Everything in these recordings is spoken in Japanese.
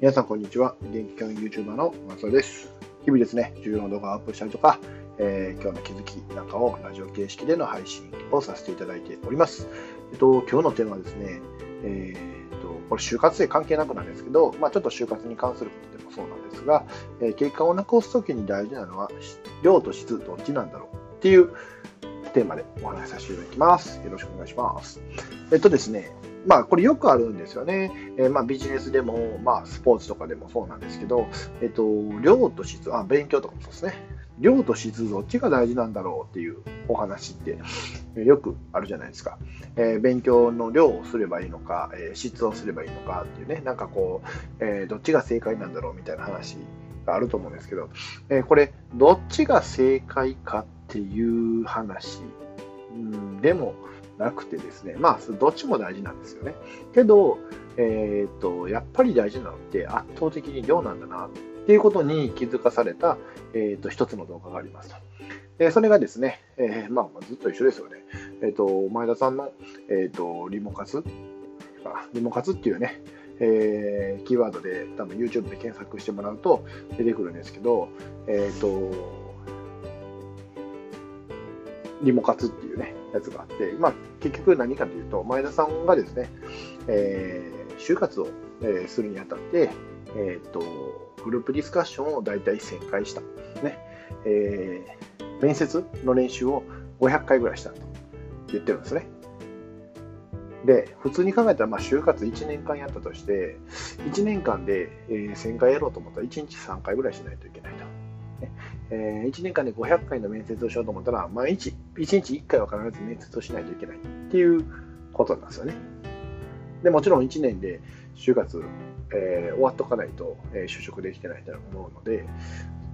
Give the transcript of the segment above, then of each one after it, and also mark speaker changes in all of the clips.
Speaker 1: 皆さんこんにちは。元気教員 YouTuber の松尾です。日々ですね、重要な動画をアップしたりとか、えー、今日の気づきなんかをラジオ形式での配信をさせていただいております。えっと、今日のテーマはですね、えー、っと、これ就活生関係なくなんですけど、まあ、ちょっと就活に関することでもそうなんですが、えー、結果を残すときに大事なのは、量と質どっちなんだろうっていうテーマでお話しさせていただきます。よろしくお願いします。えっとですね、まあ、これよくあるんですよね。えー、まあ、ビジネスでも、まあ、スポーツとかでもそうなんですけど、えっと、量と質、あ、勉強とかもそうですね。量と質どっちが大事なんだろうっていうお話ってよくあるじゃないですか。えー、勉強の量をすればいいのか、えー、質をすればいいのかっていうね、なんかこう、えー、どっちが正解なんだろうみたいな話があると思うんですけど、えこれ、どっちが正解かっていう話、うん、でも、なくてですね、まあ、どっちも大事なんですよね。けど、えっ、と、やっぱり大事なのって圧倒的に量なんだなっていうことに気づかされた、えっ、と、一つの動画がありますと。でそれがですね、えー、まあ、ずっと一緒ですよね。えっ、と、前田さんの、えっ、と、リモ活リモ活っていうね、えー、キーワードで多分 YouTube で検索してもらうと出てくるんですけど、えっ、と、リモ活っていうね、やつがあって、まあ、結局何かというと、前田さんがですね、えー、就活を、えー、するにあたって、えーと、グループディスカッションを大体1000回した、ねえー、面接の練習を500回ぐらいしたと言ってるんですね。で、普通に考えたら、まあ、就活1年間やったとして、1年間で、えー、1000回やろうと思ったら、1日3回ぐらいしないといけないと。ねえー、1年間で500回の面接をしようと思ったら、毎日、1日1回は必ず面接をしないといけないっていうことなんですよね。でもちろん1年で就活、えー、終わっとかないと、えー、就職できてないと思うので、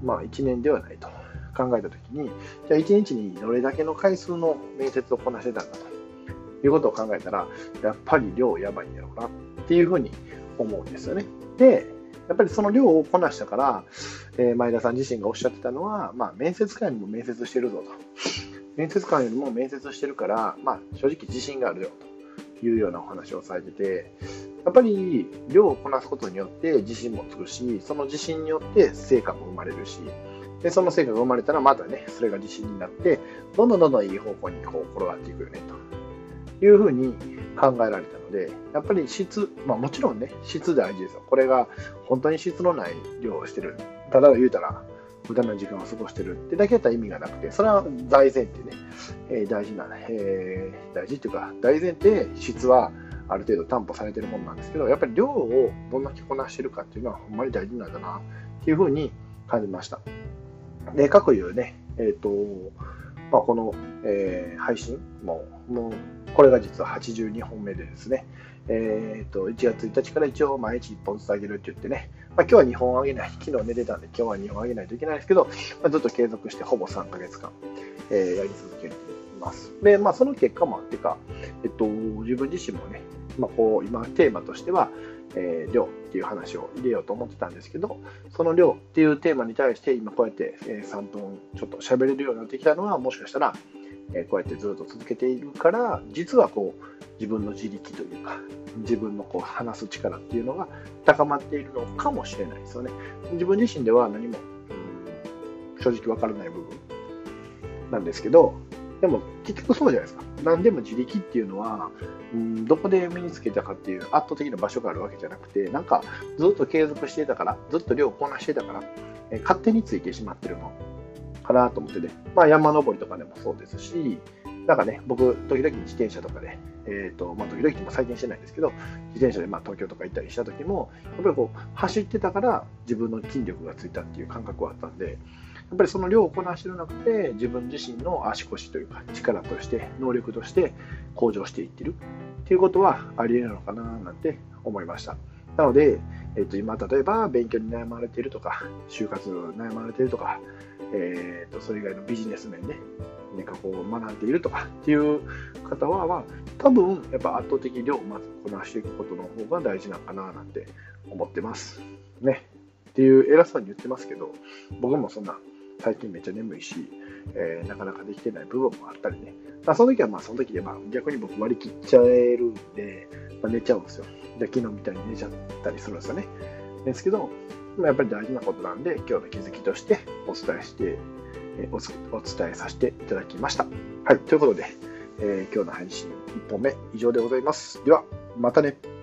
Speaker 1: まあ1年ではないと考えたときに、じゃあ1日にどれだけの回数の面接をこなしてたんだということを考えたら、やっぱり量やばいんだろうなっていうふうに思うんですよね。で、やっぱりその量をこなしたから、えー、前田さん自身がおっしゃってたのは、まあ、面接官にも面接してるぞと。面接官よりも面接してるから、まあ、正直自信があるよというようなお話をされてて、やっぱり量をこなすことによって自信もつくし、その自信によって成果も生まれるし、でその成果が生まれたらまたね、それが自信になって、どんどんどんどんいい方向にこう転がっていくよねというふうに考えられたので、やっぱり質、まあもちろんね、質大事ですよ。これが本当に質のない量をしてる。ただ言うたら、無駄な時間を過ごしてるってだけやったら意味がなくて、それは大前提ね、えー、大事な、えー、大事っていうか、大前提、質はある程度担保されてるものなんですけど、やっぱり量をどんだけこなしてるかっていうのはほんまに大事なんだなっていうふうに感じました。で、各いうね、えっ、ー、と、まあ、この、えー、配信も、もう、これが実は82本目でですね、えー、と1月1日から一応毎日1本ずつ上げるって言ってね、まあ、今日は2本上げない、昨日寝てたんで今日は2本上げないといけないですけど、まあ、ずっと継続してほぼ3ヶ月間、えー、やり続けています。で、まあ、その結果もあってか、えっと、自分自身もね、まあ、こう今テーマとしては、えー、量っていう話を入れようと思ってたんですけど、その量っていうテーマに対して今こうやって、え3分ちょっと喋れるようになってきたのは、もしかしたら、えこうやってずっと続けているから、実はこう自分の自力というか、自分のこう話す力っていうのが高まっているのかもしれないですよね。自分自身では何も、ん、正直わからない部分なんですけど、でも結局そうじゃないですか。何でも自力っていうのは、うん、どこで身につけたかっていう圧倒的な場所があるわけじゃなくて、なんかずっと継続していたから、ずっと量をこなしてたから、え勝手についてしまってるのかなと思ってね。まあ山登りとかでもそうですし、なんかね、僕、時々自転車とかで、え、ー、と、まあ、時々っても最近してないんですけど、自転車でまあ東京とか行ったりした時も、やっぱりこう、走ってたから自分の筋力がついたっていう感覚はあったんで、やっぱりその量をこなしてるなくて、自分自身の足腰というか、力として、能力として向上していってるっていうことはあり得るのかななんて思いました。なので、えー、と今、例えば勉強に悩まれているとか、就活悩まれているとか、えー、とそれ以外のビジネス面で、何かこう学んでいるとかっていう方は、まあ、多分やっぱ圧倒的量をまずこなしていくことの方が大事なのかななんて思ってます。ね。っていう偉そうに言ってますけど、僕もそんな最近めっちゃ眠いし、えー、なかなかできてない部分もあったりね、まあ、その時はまあその時でまあ逆に僕割り切っちゃえるんで、まあ、寝ちゃうんですよで昨日みたいに寝ちゃったりするんですよねですけど、まあ、やっぱり大事なことなんで今日の気づきとしてお伝えしてお伝えさせていただきました。はい、ということで、えー、今日の配信1本目以上でございます。では、またね。